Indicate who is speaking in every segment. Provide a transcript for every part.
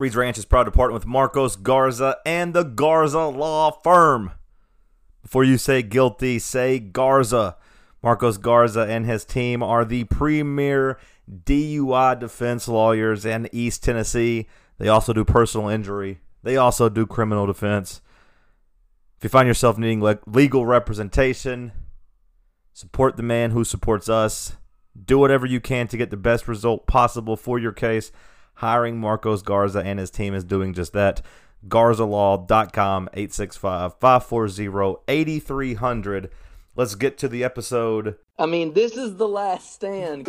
Speaker 1: Reed's Ranch is proud to partner with Marcos Garza and the Garza Law Firm. Before you say guilty, say Garza. Marcos Garza and his team are the premier DUI defense lawyers in East Tennessee. They also do personal injury, they also do criminal defense. If you find yourself needing le- legal representation, support the man who supports us. Do whatever you can to get the best result possible for your case hiring Marcos Garza and his team is doing just that. GarzaLaw.com, 865 540 8300. Let's get to the episode.
Speaker 2: I mean, this is the last stand.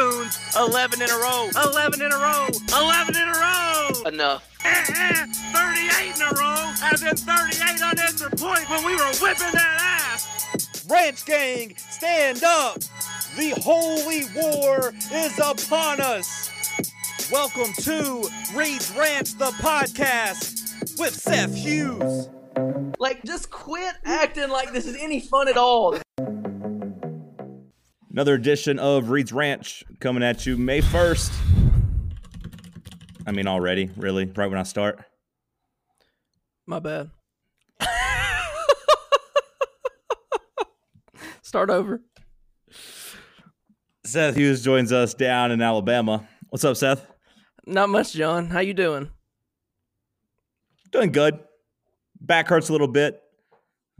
Speaker 3: 11 in a row. 11 in a row. 11 in a row.
Speaker 2: Enough.
Speaker 3: Eh, eh, 38 in a row. As in 38 unanswered point when we were whipping that ass.
Speaker 4: Ranch Gang, stand up. The holy war is upon us. Welcome to Reed's Ranch, the podcast with Seth Hughes.
Speaker 2: Like, just quit acting like this is any fun at all.
Speaker 1: Another edition of Reed's Ranch coming at you May 1st. I mean, already, really, right when I start.
Speaker 2: My bad. Start over.
Speaker 1: Seth Hughes joins us down in Alabama. What's up, Seth?
Speaker 2: Not much, John. How you doing?
Speaker 1: Doing good. Back hurts a little bit,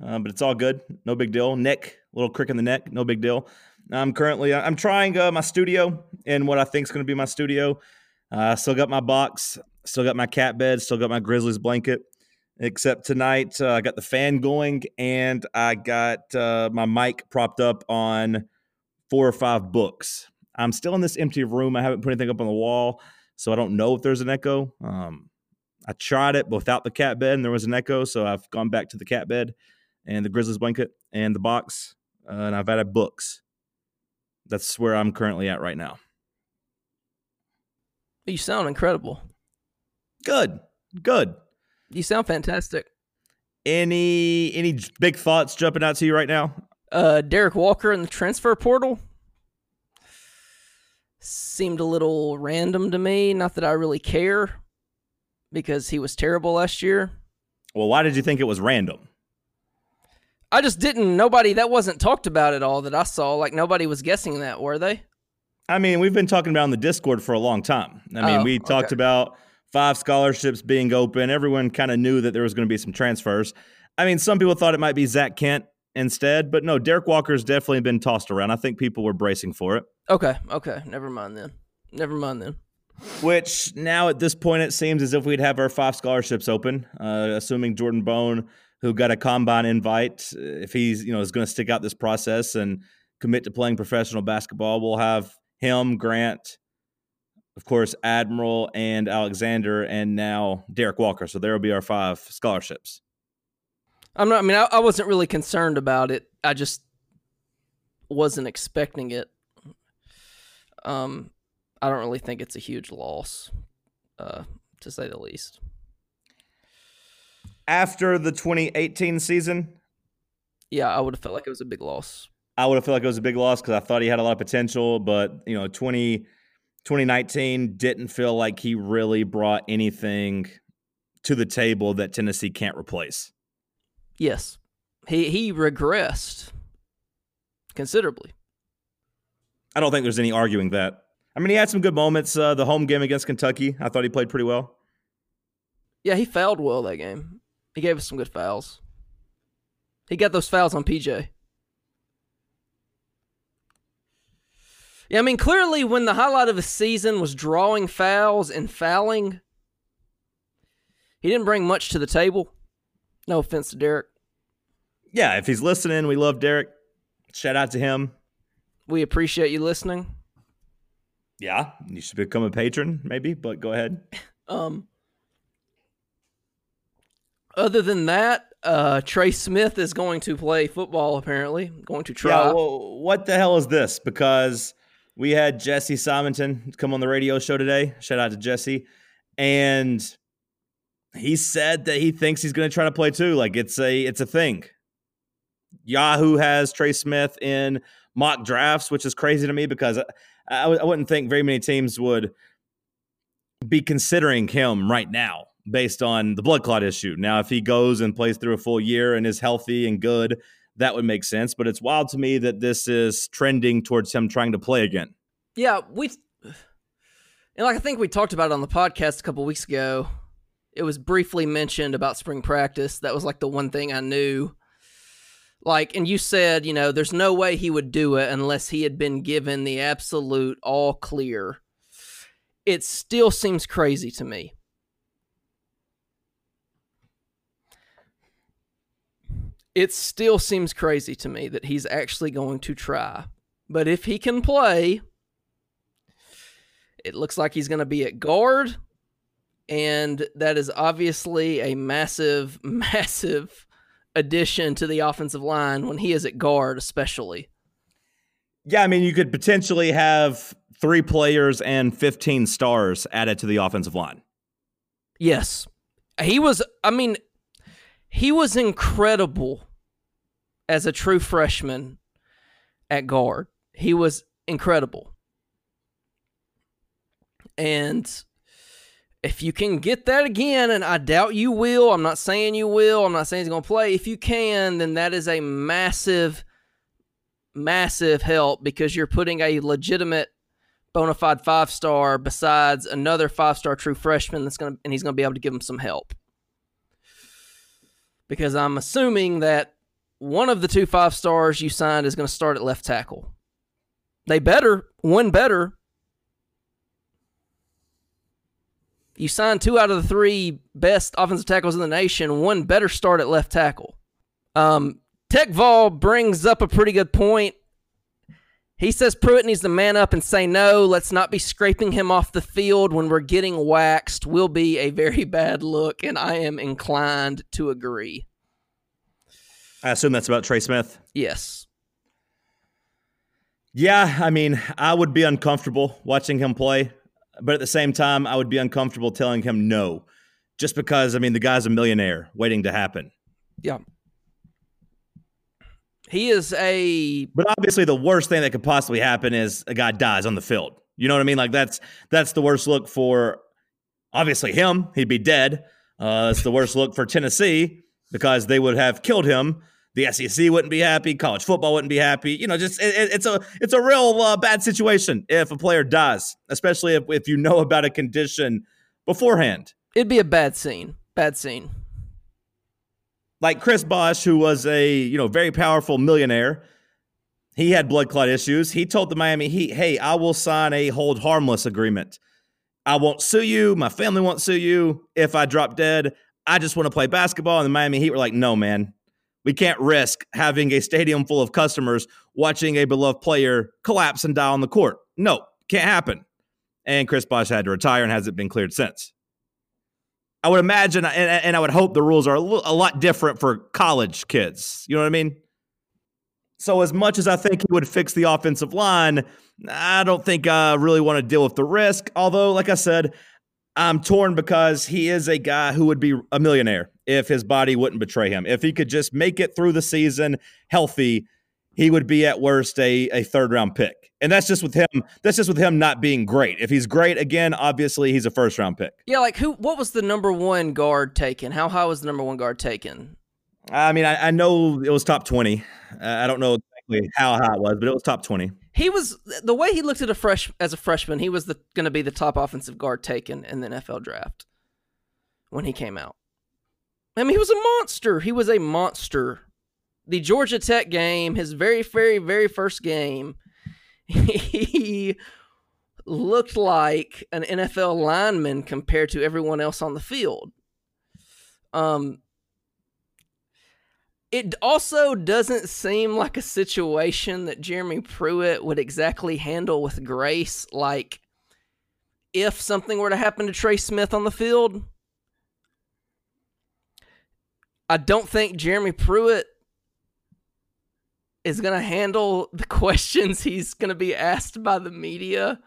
Speaker 1: uh, but it's all good. No big deal. Neck, little crick in the neck. No big deal. I'm currently I'm trying uh, my studio and what I think is going to be my studio. Uh, still got my box. Still got my cat bed. Still got my Grizzlies blanket. Except tonight, uh, I got the fan going and I got uh, my mic propped up on four or five books. I'm still in this empty room. I haven't put anything up on the wall, so I don't know if there's an echo. Um, I tried it without the cat bed and there was an echo, so I've gone back to the cat bed and the Grizzlies blanket and the box, uh, and I've added books. That's where I'm currently at right now.
Speaker 2: You sound incredible.
Speaker 1: Good, good.
Speaker 2: You sound fantastic.
Speaker 1: Any any big thoughts jumping out to you right now?
Speaker 2: Uh, Derrick Walker in the transfer portal seemed a little random to me. Not that I really care because he was terrible last year.
Speaker 1: Well, why did you think it was random?
Speaker 2: I just didn't. Nobody that wasn't talked about at all that I saw. Like nobody was guessing that, were they?
Speaker 1: I mean, we've been talking about in the Discord for a long time. I mean,
Speaker 2: Oh,
Speaker 1: we talked
Speaker 2: okay.
Speaker 1: about five scholarships being open. Everyone kind of knew that there was going to be some transfers. I mean, some people thought it might be Zach Kent instead, but no, Derrick Walker's definitely been tossed around. I think people were bracing for it.
Speaker 2: Okay, okay. Never mind then. Never mind then.
Speaker 1: Which now at this point it seems as if we'd have our five scholarships open, uh, assuming Jordan Bone, who got a combine invite, uh, if he's you know is going to stick out this process and commit to playing professional basketball, we'll have him, Grant, of course, Admiral and Alexander, and now Derrick Walker. So there will be our five scholarships.
Speaker 2: I'm not. I mean, I, I wasn't really concerned about it. I just wasn't expecting it. Um, I don't really think it's a huge loss, uh, to say the least.
Speaker 1: After the 2018 season,
Speaker 2: Yeah, I would have felt like it was a big loss.
Speaker 1: I would have felt like it was a big loss because I thought he had a lot of potential, but you know, 20, 2019 didn't feel like he really brought anything to the table that Tennessee can't replace.
Speaker 2: Yes, he he regressed considerably.
Speaker 1: I don't think there's any arguing that. I mean, he had some good moments. Uh, the home game against Kentucky, I thought he played pretty well.
Speaker 2: Yeah, he fouled well that game. He gave us some good fouls. He got those fouls on PJ. Yeah, I mean, clearly when the highlight of his season was drawing fouls and fouling, he didn't bring much to the table. No offense to Derrick.
Speaker 1: Yeah, if he's listening, we love Derrick. Shout out to him.
Speaker 2: We appreciate you listening.
Speaker 1: Yeah, you should become a patron, maybe. But go ahead.
Speaker 2: Um, other than that, uh, Trey Smith is going to play football. Apparently, going to try.
Speaker 1: Yeah. Well, what the hell is this? Because we had Jesse Simonton come on the radio show today. Shout out to Jesse, and he said that he thinks he's going to try to play too. Like it's a it's a thing. Yahoo has Trey Smith in mock drafts, which is crazy to me because I, I, I wouldn't think very many teams would be considering him right now based on the blood clot issue. Now, if he goes and plays through a full year and is healthy and good, that would make sense. But it's wild to me that this is trending towards him trying to play again.
Speaker 2: Yeah, we and like I think we talked about it on the podcast a couple weeks ago. It was briefly mentioned about spring practice. That was like the one thing I knew. Like, and you said, you know, there's no way he would do it unless he had been given the absolute all clear. It still seems crazy to me. It still seems crazy to me that he's actually going to try. But if he can play, it looks like he's going to be at guard. And that is obviously a massive, massive addition to the offensive line when he is at guard, especially.
Speaker 1: Yeah, I mean, you could potentially have three players and 15 stars added to the offensive line.
Speaker 2: Yes. He was, I mean, he was incredible as a true freshman at guard. He was incredible. And if you can get that again, and I doubt you will, I'm not saying you will, I'm not saying he's going to play. If you can, then that is a massive, massive help because you're putting a legitimate bona fide five star besides another five star true freshman that's going to, and he's going to be able to give him some help. Because I'm assuming that one of the two five stars you signed is going to start at left tackle. They better, one better, you signed two out of the three best offensive tackles in the nation. One better start at left tackle. Um, Tech Vol brings up a pretty good point. He says Pruitt needs to man up and say no. Let's not be scraping him off the field when we're getting waxed. Will be a very bad look, and I am inclined to agree.
Speaker 1: I assume that's about Trey Smith.
Speaker 2: Yes.
Speaker 1: Yeah, I mean, I would be uncomfortable watching him play. But at the same time, I would be uncomfortable telling him no, just because I mean the guy's a millionaire waiting to happen.
Speaker 2: Yeah. He is a
Speaker 1: But obviously the worst thing that could possibly happen is a guy dies on the field. You know what I mean? Like that's that's the worst look for obviously him. He'd be dead. Uh, it's the worst look for Tennessee because they would have killed him. The SEC wouldn't be happy. College football wouldn't be happy. You know, just it, it's a it's a real uh, bad situation if a player dies, especially if, if you know about a condition beforehand.
Speaker 2: it'd be a bad scene. Bad scene.
Speaker 1: Like Chris Bosh, who was a you know very powerful millionaire, he had blood clot issues. He told the Miami Heat, "Hey, I will sign a hold harmless agreement. I won't sue you. My family won't sue you if I drop dead. I just want to play basketball." And the Miami Heat were like, "No, man, we can't risk having a stadium full of customers watching a beloved player collapse and die on the court. No, can't happen." And Chris Bosh had to retire and hasn't been cleared since. I would imagine, and, and I would hope the rules are a, lot different for college kids. You know what I mean? So, as much as I think he would fix the offensive line, I don't think I really want to deal with the risk. Although, like I said, I'm torn because he is a guy who would be a millionaire if his body wouldn't betray him. If he could just make it through the season healthy, he would be at worst a, a third round pick. And that's just with him. That's just with him not being great. If he's great again, obviously he's a first round pick.
Speaker 2: Yeah, like who? What was the number one guard taken? How high was the number one guard taken?
Speaker 1: I mean, I, I know it was top 20. Uh, I don't know exactly how high it was, but it was top 20.
Speaker 2: He was the way he looked at a fresh as a freshman. He was going to be the top offensive guard taken in the NFL draft when he came out. I mean, he was a monster. He was a monster. The Georgia Tech game, his very, very, very first game, he looked like an NFL lineman compared to everyone else on the field. Um, it also doesn't seem like a situation that Jeremy Pruitt would exactly handle with grace. Like, if something were to happen to Trey Smith on the field, I don't think Jeremy Pruitt is going to handle the questions he's going to be asked by the media.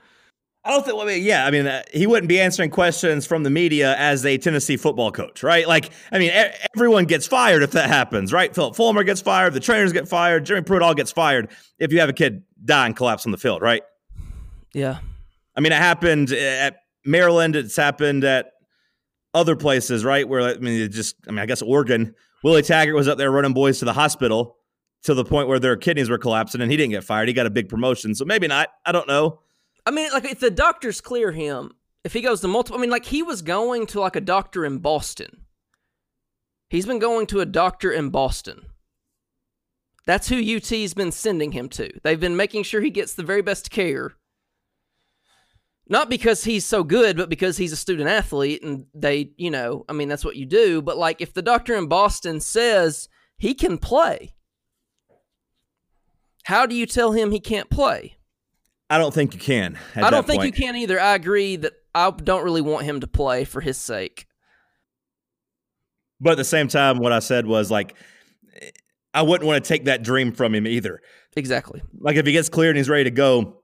Speaker 1: I don't think. Well, I mean, yeah, I mean, uh, he wouldn't be answering questions from the media as a Tennessee football coach, right? Like, I mean, e- everyone gets fired if that happens, right? Phillip Fulmer gets fired, the trainers get fired, Jeremy Pruitt all gets fired if you have a kid die and collapse on the field, right?
Speaker 2: Yeah.
Speaker 1: I mean, it happened at Maryland. It's happened at other places, right? Where I mean, it just, I mean, I guess Oregon. Willie Taggart was up there running boys to the hospital to the point where their kidneys were collapsing, and he didn't get fired. He got a big promotion, so maybe not. I don't know.
Speaker 2: I mean, like if the doctors clear him, if he goes to multiple, I mean, like he was going to like a doctor in Boston. He's been going to a doctor in Boston. That's who UT's been sending him to. They've been making sure he gets the very best care. Not because he's so good, but because he's a student athlete and they, you know, I mean, that's what you do. But like if the doctor in Boston says he can play, how do you tell him he can't play?
Speaker 1: I don't think you can.
Speaker 2: I don't think point. you can either. I agree that I don't really want him to play for his sake.
Speaker 1: But at the same time, what I said was like, I wouldn't want to take that dream from him either.
Speaker 2: Exactly.
Speaker 1: Like if he gets cleared and he's ready to go,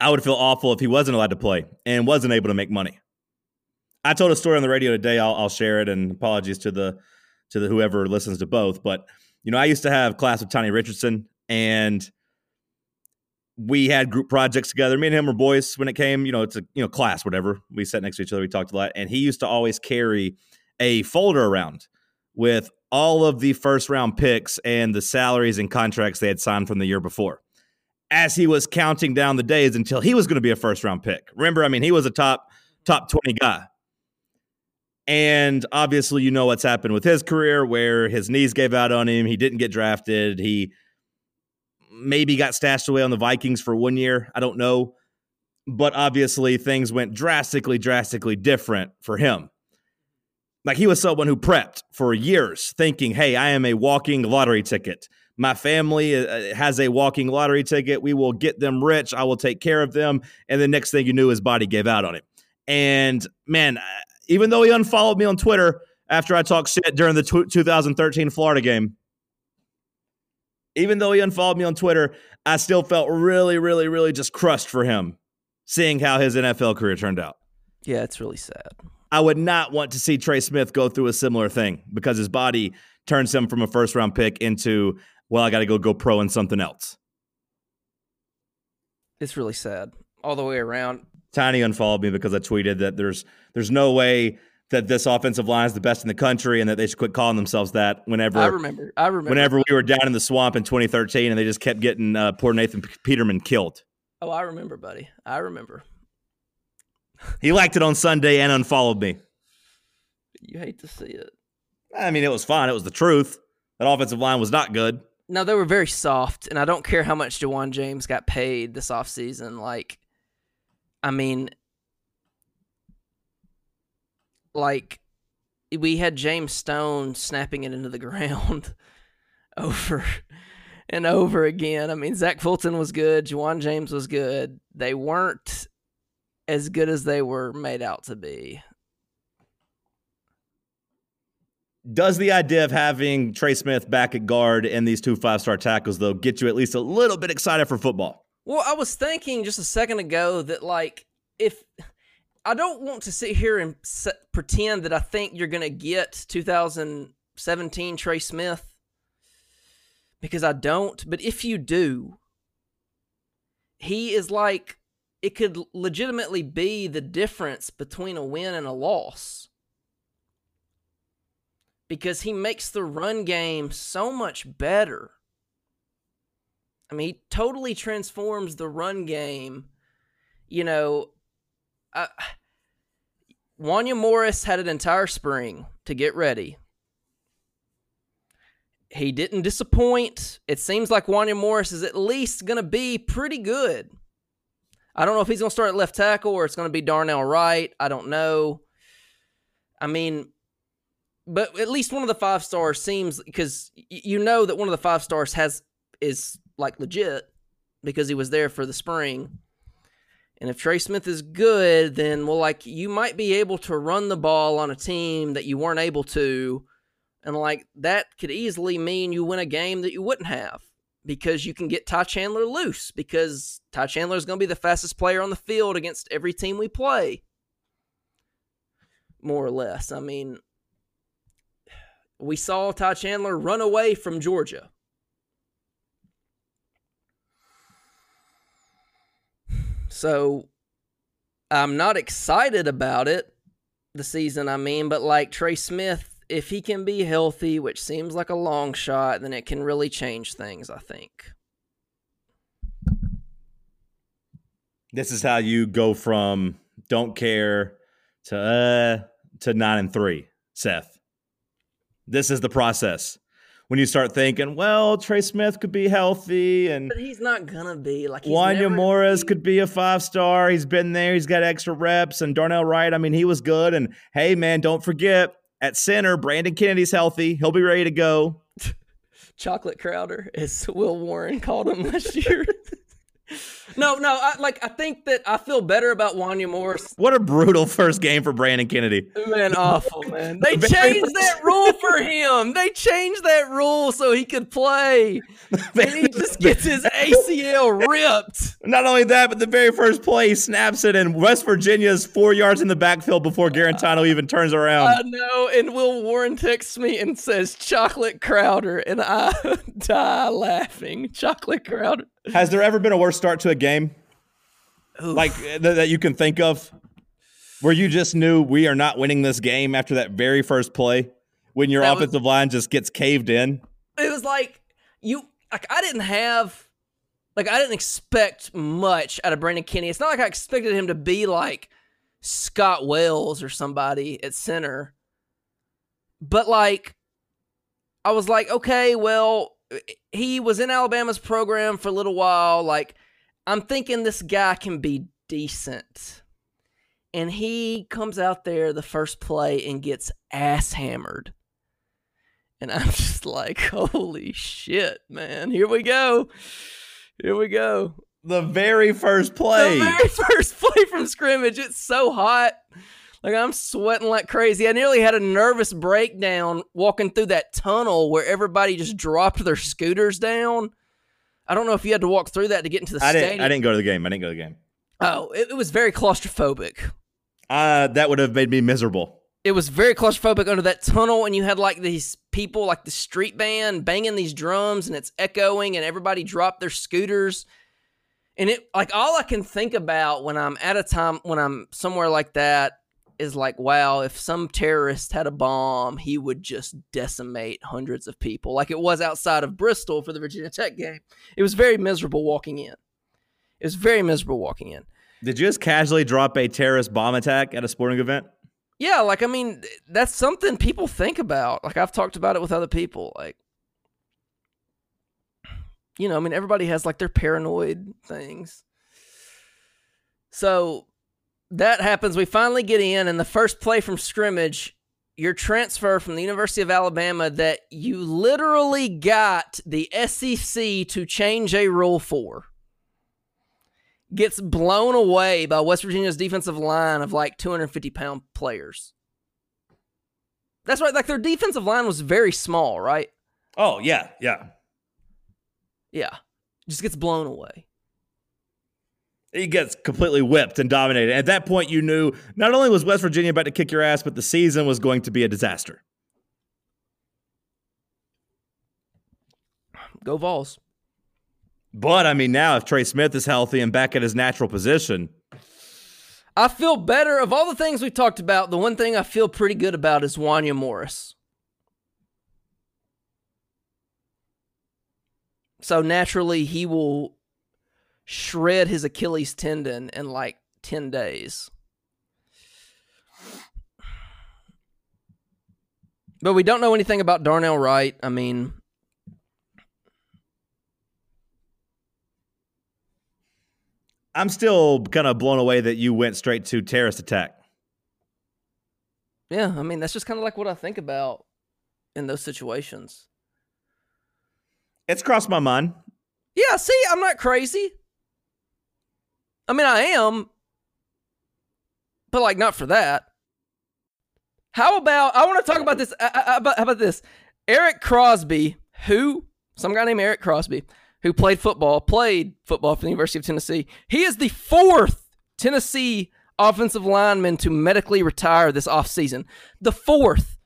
Speaker 1: I would feel awful if he wasn't allowed to play and wasn't able to make money. I told a story on the radio today. I'll, I'll share it. And apologies to the to the whoever listens to both. But you know, I used to have class with Tony Richardson, and we had group projects together. Me and him were boys when it came, you know, it's a you know class, whatever. We sat next to each other, we talked a lot, and he used to always carry a folder around with all of the first round picks and the salaries and contracts they had signed from the year before. As he was counting down the days until he was going to be a first round pick. Remember, I mean, he was a top top 20 guy. And obviously, you know what's happened with his career where his knees gave out on him. He didn't get drafted. He maybe got stashed away on the Vikings for one year. I don't know. But obviously, things went drastically, drastically different for him. Like he was someone who prepped for years, thinking, hey, I am a walking lottery ticket. My family uh, has a walking lottery ticket. We will get them rich. I will take care of them. And the next thing you knew, his body gave out on him. And man, uh, even though he unfollowed me on Twitter after I talked shit during the 2013 Florida game, even though he unfollowed me on Twitter, I still felt really, really, really just crushed for him seeing how his NFL career turned out.
Speaker 2: Yeah, it's really sad.
Speaker 1: I would not want to see Trey Smith go through a similar thing because his body turns him from a first round pick into, well, I got to go go pro in something else.
Speaker 2: It's really sad all the way around.
Speaker 1: Tiny unfollowed me because I tweeted that there's there's no way that this offensive line is the best in the country and that they should quit calling themselves that whenever
Speaker 2: I remember I remember
Speaker 1: whenever we were down in the swamp in 2013 and they just kept getting uh, poor Nathan Peterman killed.
Speaker 2: Oh, I remember, buddy. I remember.
Speaker 1: he liked it on Sunday and unfollowed me.
Speaker 2: You hate to see it.
Speaker 1: I mean, it was fine. It was the truth. That offensive line was not good.
Speaker 2: No, they were very soft, and I don't care how much Ja'Wuan James got paid this offseason. Like, I mean, like we had James Stone snapping it into the ground over and over again. I mean, Zach Fulton was good, Ja'Wuan James was good. They weren't as good as they were made out to be.
Speaker 1: Does the idea of having Trey Smith back at guard and these two five star tackles, though, get you at least a little bit excited for football?
Speaker 2: Well, I was thinking just a second ago that, like, if I don't want to sit here and pretend that I think you're going to get 2017 Trey Smith because I don't. But if you do, he is like, it could legitimately be the difference between a win and a loss. Because he makes the run game so much better. I mean, he totally transforms the run game. You know, uh, Wanya Morris had an entire spring to get ready. He didn't disappoint. It seems like Wanya Morris is at least going to be pretty good. I don't know if he's going to start at left tackle or it's going to be Darnell Wright. I don't know. I mean, but at least one of the five stars seems because you know that one of the five stars has is like legit because he was there for the spring And if Trey Smith is good, then well, like you might be able to run the ball on a team that you weren't able to, and like that could easily mean you win a game that you wouldn't have because you can get Ty Chandler loose because Ty Chandler is going to be the fastest player on the field against every team we play, more or less. I mean, we saw Ty Chandler run away from Georgia. So I'm not excited about it, the season, I mean, but like Trey Smith, if he can be healthy, which seems like a long shot, then it can really change things, I think.
Speaker 1: This is how you go from don't care to uh to nine and three, Seth. This is the process. When you start thinking, well, Trey Smith could be healthy and
Speaker 2: But he's not gonna be like
Speaker 1: Wanya Morris
Speaker 2: be-
Speaker 1: could be a five star. He's been there. He's got extra reps. And Darnell Wright, I mean, he was good. And hey, man, don't forget at center, Brandon Kennedy's healthy. He'll be ready to go.
Speaker 2: chocolate Crowder, as Will Warren called him last year. no, no, I, like I think that I feel better about Wanya Morris.
Speaker 1: What a brutal first game for Brandon Kennedy.
Speaker 2: Man, awful man. They changed that rule for him. They changed that rule so he could play, and he just gets his ACL ripped.
Speaker 1: Not only that, but the very first play, he snaps it, and West Virginia's four yards in the backfield before Guarantano even turns around.
Speaker 2: I know. And Will Warren texts me and says chocolate Crowder, and I die laughing. Chocolate Crowder.
Speaker 1: Has there ever been a worse start to a game? Like uh, th- that you can think of? Where you just knew we are not winning this game after that very first play when your
Speaker 2: That was-
Speaker 1: offensive line just gets caved in?
Speaker 2: it was like you like I didn't have like I didn't expect much out of Brandon Kenny. It's not like I expected him to be like Scott Wells or somebody at center. But like I was like, okay, well, he was in Alabama's program for a little while. Like I'm thinking this guy can be decent. And he comes out there the first play and gets ass hammered. And I'm just like, holy shit, man. Here we go. Here we go.
Speaker 1: The very first play.
Speaker 2: The very first play from scrimmage. It's so hot. Like I'm sweating like crazy. I nearly had a nervous breakdown walking through that tunnel where everybody just dropped their scooters down. I don't know if you had to walk through that to get into the
Speaker 1: I
Speaker 2: stadium.
Speaker 1: didn't. I didn't go to the game. I didn't go to the game.
Speaker 2: Oh, it, it was very claustrophobic.
Speaker 1: Uh, that would have made me miserable.
Speaker 2: it was very claustrophobic under that tunnel and you had like these people like the street band banging these drums and it's echoing and everybody dropped their scooters and it like all i can think about when i'm at a time when i'm somewhere like that is like wow if some terrorist had a bomb he would just decimate hundreds of people like it was outside of bristol for the virginia tech game it was very miserable walking in it was very miserable walking in
Speaker 1: Did you just casually drop a terrorist bomb attack at a sporting event?
Speaker 2: Yeah, like I mean, that's something people think about. Like I've talked about it with other people. Like, you know, I mean, everybody has like their paranoid things. So that happens. We finally get in, and the first play from scrimmage, your transfer from the University of Alabama that you literally got the SEC to change a rule for gets blown away by West Virginia's defensive line of like 250 pound players. That's right. Like their defensive line was very small, right?
Speaker 1: Oh yeah, yeah.
Speaker 2: Yeah. Just gets blown away.
Speaker 1: He gets completely whipped and dominated. At that point, you knew not only was West Virginia about to kick your ass, but the season was going to be a disaster.
Speaker 2: Go Vols.
Speaker 1: But I mean, now if Trey Smith is healthy and back at his natural position,
Speaker 2: I feel better of all the things we talked about. The one thing I feel pretty good about is Wanya Morris. So naturally, he will shred his Achilles tendon in like 10 days. But we don't know anything about Darnell Wright. I mean,
Speaker 1: I'm still kind of blown away that you went straight to terrorist attack.
Speaker 2: yeah, I mean, that's just kind of like what I think about in those situations.
Speaker 1: It's crossed my mind.
Speaker 2: Yeah, see, I'm not crazy. I mean, I am, but like not for that. How about I want to talk about this? Uh, uh, about, how about this? Eric Crosby, who some guy named Eric Crosby, who played football, played football for the University of Tennessee. He is the fourth Tennessee offensive lineman to medically retire this offseason. The fourth.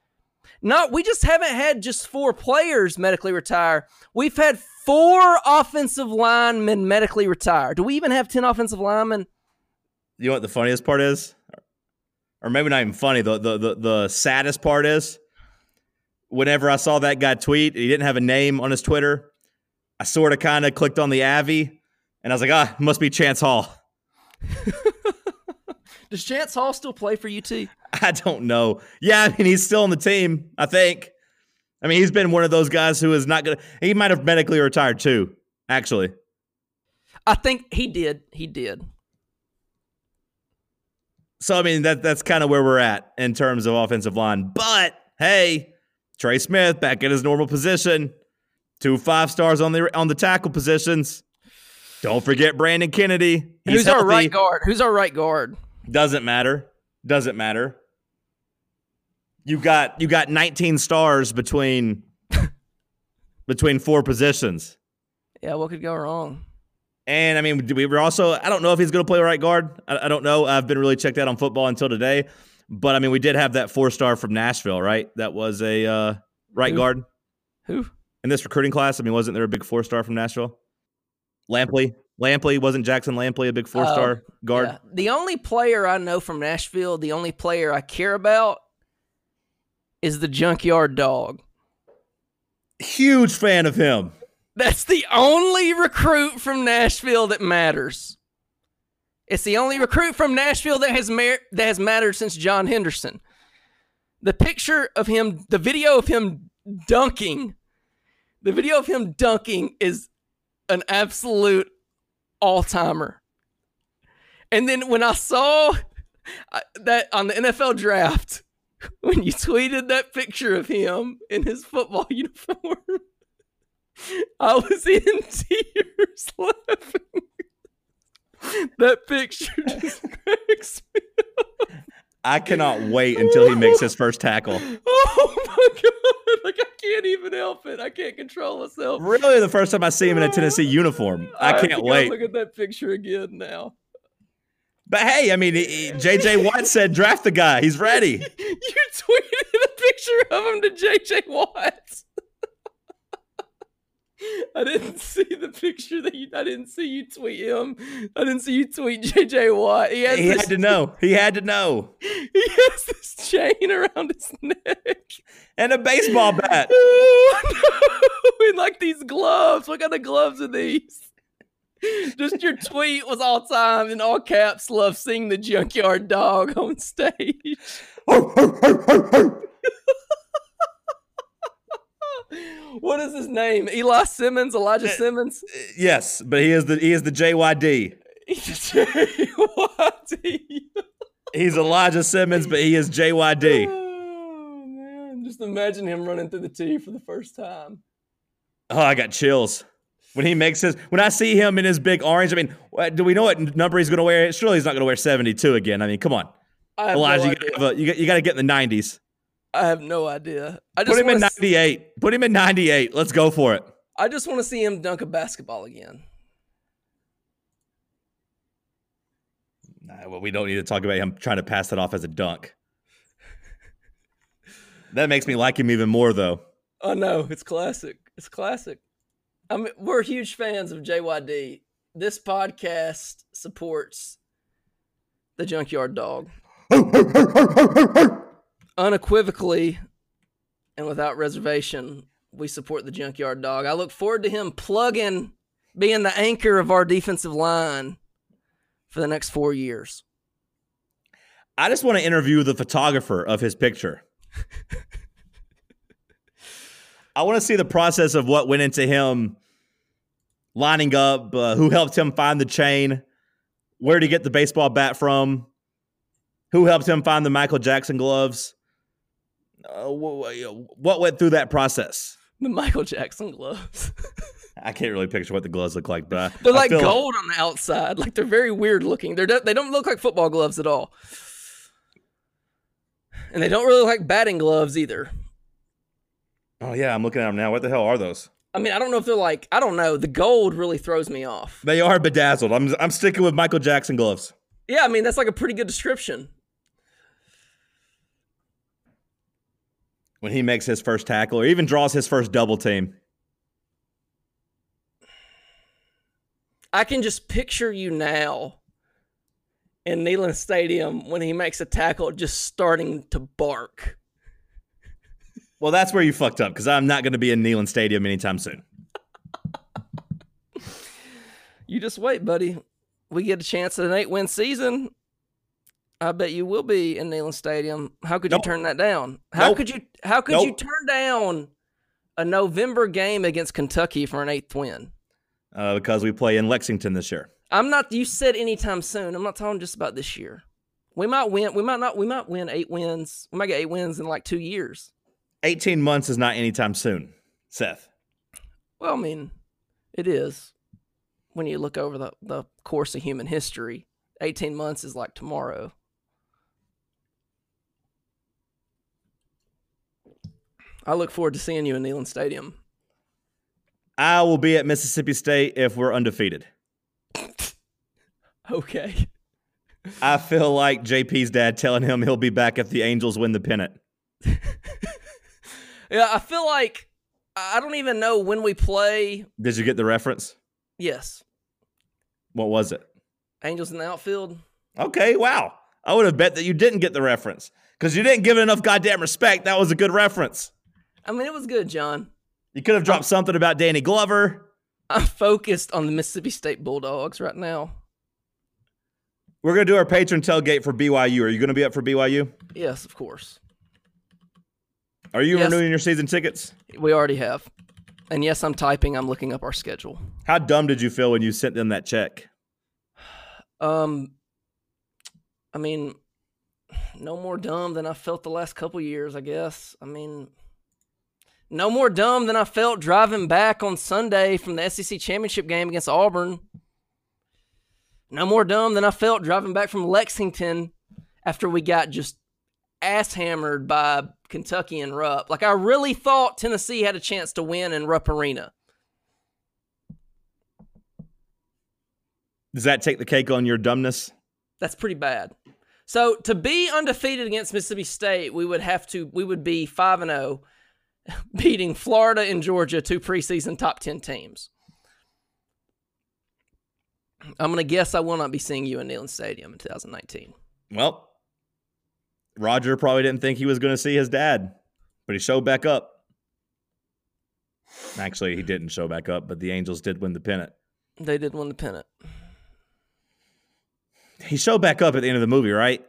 Speaker 2: Not we just haven't had just four players medically retire. We've had four offensive linemen medically retire. Do we even have 10 offensive linemen?
Speaker 1: You know what the funniest part is? Or maybe not even funny. The the the, the saddest part is whenever I saw that guy tweet, he didn't have a name on his Twitter. I sort of kind of clicked on the Avi and I was like, ah, must be Chance Hall.
Speaker 2: Does Chance Hall still play for UT?
Speaker 1: I don't know. Yeah, I mean, he's still on the team, I think. I mean, he's been one of those guys who is not going to, he might have medically retired too, actually.
Speaker 2: I think he did. He did.
Speaker 1: So, I mean, that that's kind of where we're at in terms of offensive line. But hey, Trey Smith back in his normal position. Two five stars on the on the tackle positions. Don't forget Brandon Kennedy.
Speaker 2: He's Who's healthy. our right guard? Who's our right guard?
Speaker 1: Doesn't matter. Doesn't matter. You got you got 19 stars between between four positions.
Speaker 2: Yeah, what could go wrong?
Speaker 1: And I mean, we were also I don't know if he's going to play right guard. I, I, don't know. I've been really checked out on football until today. But I mean, we did have that four star from Nashville, right? That was a uh, right
Speaker 2: Who?
Speaker 1: guard.
Speaker 2: Who
Speaker 1: in this recruiting class? I mean, wasn't there a big four star from Nashville? Lampley. Lampley wasn't Jackson Lampley a big four star uh, guard? Yeah.
Speaker 2: The only player I know from Nashville, the only player I care about is the junkyard dog.
Speaker 1: Huge fan of him.
Speaker 2: That's the only recruit from Nashville that matters. It's the only recruit from Nashville that has that has mattered since John Henderson. The picture of him, the video of him dunking, the video of him dunking is an absolute all timer. And then when I saw uh, that on the NFL draft, when you tweeted that picture of him in his football uniform, I was in tears laughing. that picture just cracks me up.
Speaker 1: I cannot wait until he makes his first tackle.
Speaker 2: Oh my god! Like I can't even help it. I can't control myself.
Speaker 1: Really, the first time I see him in a Tennessee uniform. I, I can't wait.
Speaker 2: Look at that picture again now.
Speaker 1: But hey, I mean, JJ Watt said draft the guy. He's ready.
Speaker 2: you tweeted a picture of him to JJ Watt. I didn't see the picture that you. I didn't see you tweet him. I didn't see you tweet JJ Watt.
Speaker 1: He, he had to know. He had to know.
Speaker 2: He has this chain around his neck
Speaker 1: and a baseball bat.
Speaker 2: Oh, no. And like these gloves. What kind of gloves are these? Just your tweet was all time in all caps. Love seeing the junkyard dog on stage. What is his name? Eli Simmons, Elijah uh, Simmons.
Speaker 1: Yes, but he is the he is the JYD.
Speaker 2: He's JYD.
Speaker 1: He's Elijah Simmons, but he is JYD.
Speaker 2: Oh man, just imagine him running through the tee for the first time.
Speaker 1: Oh, I got chills when he makes his. When I see him in his big orange, I mean, do we know what number he's going to wear? Surely he's not going to wear seventy-two again. I mean, come on, Elijah, no you, gotta, you, got to get in the nineties.
Speaker 2: I have no idea. I just
Speaker 1: put him in ninety eight. Put him in ninety eight. Let's go for it.
Speaker 2: I just want to see him dunk a basketball again.
Speaker 1: Nah, well, we don't need to talk about him trying to pass that off as a dunk. that makes me like him even more, though.
Speaker 2: Oh no, it's classic. It's classic. I mean, we're huge fans of JYD. This podcast supports the Junkyard Dog unequivocally and without reservation, we support the junkyard dog. I look forward to him plugging, being the anchor of our defensive line for the next four years.
Speaker 1: I just want to interview the photographer of his picture. I want to see the process of what went into him lining up, uh, who helped him find the chain, where to get the baseball bat from, who helped him find the Michael Jackson gloves uh, what went through that process?
Speaker 2: The Michael Jackson gloves.
Speaker 1: I can't really picture what the gloves look like, but I,
Speaker 2: They're like gold on the outside. Like they're very weird looking. They're they don't look like football gloves at all. And they don't really look like batting gloves either.
Speaker 1: Oh yeah, I'm looking at them now. What the hell are those?
Speaker 2: I mean, I don't know if they're like I don't know. The gold really throws me off.
Speaker 1: They are bedazzled. I'm I'm sticking with Michael Jackson gloves.
Speaker 2: Yeah, I mean that's like a pretty good description.
Speaker 1: When he makes his first tackle or even draws his first double team.
Speaker 2: I can just picture you now in Neyland Stadium when he makes a tackle, just starting to bark.
Speaker 1: Well, that's where you fucked up because I'm not going to be in Neyland Stadium anytime soon.
Speaker 2: You just wait, buddy. We get a chance at an eight-win season. I bet you will be in Neyland Stadium. How could
Speaker 1: Nope.
Speaker 2: you turn that down? How
Speaker 1: Nope.
Speaker 2: could you? How could you turn down a November game against Kentucky for an eighth win?
Speaker 1: Uh, because we play in Lexington this year.
Speaker 2: I'm not. You said anytime soon. I'm not talking just about this year. We might win. We might not. We might win eight wins. We might get eight wins in like two years.
Speaker 1: 18 months is not anytime soon, Seth.
Speaker 2: Well, I mean, it is when you look over the, the course of human history. 18 months is like tomorrow. I look forward to seeing you in Neyland Stadium.
Speaker 1: I will be at Mississippi State if we're undefeated.
Speaker 2: Okay.
Speaker 1: I feel like JP's dad telling him he'll be back if the Angels win the pennant.
Speaker 2: Yeah, I feel like I don't even know when we play.
Speaker 1: Did you get the reference?
Speaker 2: Yes,
Speaker 1: What was it?
Speaker 2: Angels in the outfield.
Speaker 1: Okay, wow. I would have bet that you didn't get the reference because you didn't give it enough goddamn respect. That was a good reference.
Speaker 2: I mean, it was good, John.
Speaker 1: You could have dropped something about Danny Glover.
Speaker 2: I'm focused on the Mississippi State Bulldogs right now.
Speaker 1: We're going to do our patron tailgate for BYU. Are you going to be up for BYU?
Speaker 2: Yes, of course.
Speaker 1: Are you
Speaker 2: Yes.
Speaker 1: renewing your season tickets?
Speaker 2: We already have. And yes, I'm typing. I'm looking up our schedule.
Speaker 1: How dumb did you feel when you sent them that check?
Speaker 2: Um, I mean, no more dumb than I felt the last couple years. I guess. I mean, no more dumb than I felt driving back on Sunday from the SEC championship game against Auburn. No more dumb than I felt driving back from Lexington after we got just ass hammered by Kentucky and Rupp. Like I really thought Tennessee had a chance to win in Rupp Arena.
Speaker 1: Does that take the cake on your dumbness?
Speaker 2: That's pretty bad. So to be undefeated against Mississippi State, we would have to we would be five and zero, beating Florida and Georgia, two preseason top ten teams. I'm gonna guess I will not be seeing you in Neyland Stadium in 2019.
Speaker 1: Well, Roger probably didn't think he was going to see his dad, but he showed back up. Actually, he didn't show back up, but the Angels did win the pennant.
Speaker 2: They did win the pennant.
Speaker 1: He showed back up at the end of the movie, right?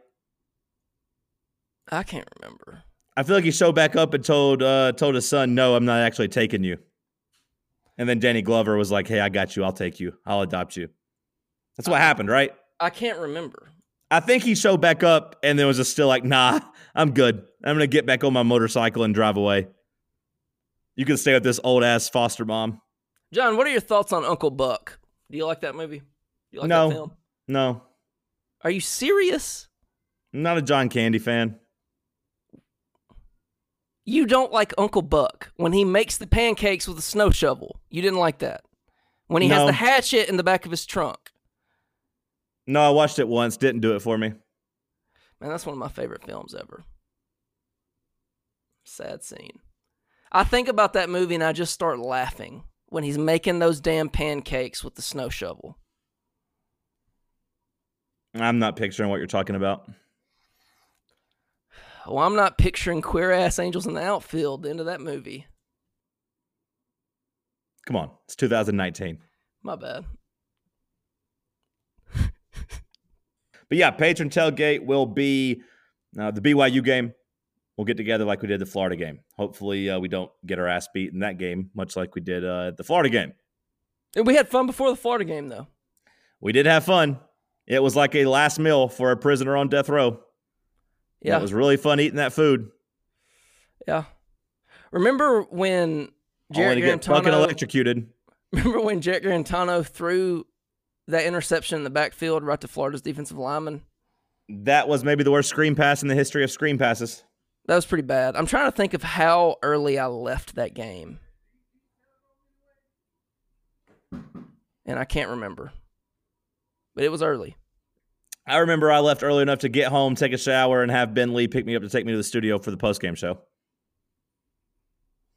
Speaker 2: I can't remember.
Speaker 1: I feel like he showed back up and told uh, told his son, "No, I'm not actually taking you." And then Danny Glover was like, "Hey, I got you. I'll take you. I'll adopt you." That's what happened, right?
Speaker 2: I can't remember.
Speaker 1: I think he showed back up and then was just still like, "Nah, I'm good. I'm gonna get back on my motorcycle and drive away." You can stay with this old ass foster mom.
Speaker 2: John, what are your thoughts on Uncle Buck? Do you like that movie? Like
Speaker 1: No. No,
Speaker 2: Are you serious?
Speaker 1: I'm not a John Candy fan.
Speaker 2: You don't like Uncle Buck when he makes the pancakes with a snow shovel. You didn't like that. When he has the hatchet in the back of his trunk.
Speaker 1: No, I watched it once. Didn't do it for me.
Speaker 2: Man, that's one of my favorite films ever. Sad scene. I think about that movie and I just start laughing when he's making those damn pancakes with the snow shovel.
Speaker 1: I'm not picturing what you're talking about.
Speaker 2: Well, I'm not picturing queer ass angels in the outfield The end of that movie.
Speaker 1: Come on, it's 2019.
Speaker 2: My bad.
Speaker 1: But yeah, patron tailgate will be uh, the BYU game. We'll get together like we did the Florida game. Hopefully, uh, we don't get our ass beat in that game, much like we did uh, at the Florida game.
Speaker 2: And we had fun before the Florida game, though.
Speaker 1: We did have fun. It was like a last meal for a prisoner on death row.
Speaker 2: Yeah.
Speaker 1: it was really fun eating that food.
Speaker 2: Yeah. Remember when
Speaker 1: Only
Speaker 2: Jared
Speaker 1: to get fucking electrocuted.
Speaker 2: Remember when Jack Guarantano threw that interception in the backfield right to Florida's defensive lineman?
Speaker 1: That was maybe the worst screen pass in the history of screen passes.
Speaker 2: That was pretty bad. I'm trying to think of how early I left that game. And I can't remember. But it was early.
Speaker 1: I remember I left early enough to get home, take a shower, and have Ben Lee pick me up to take me to the studio for the post game show.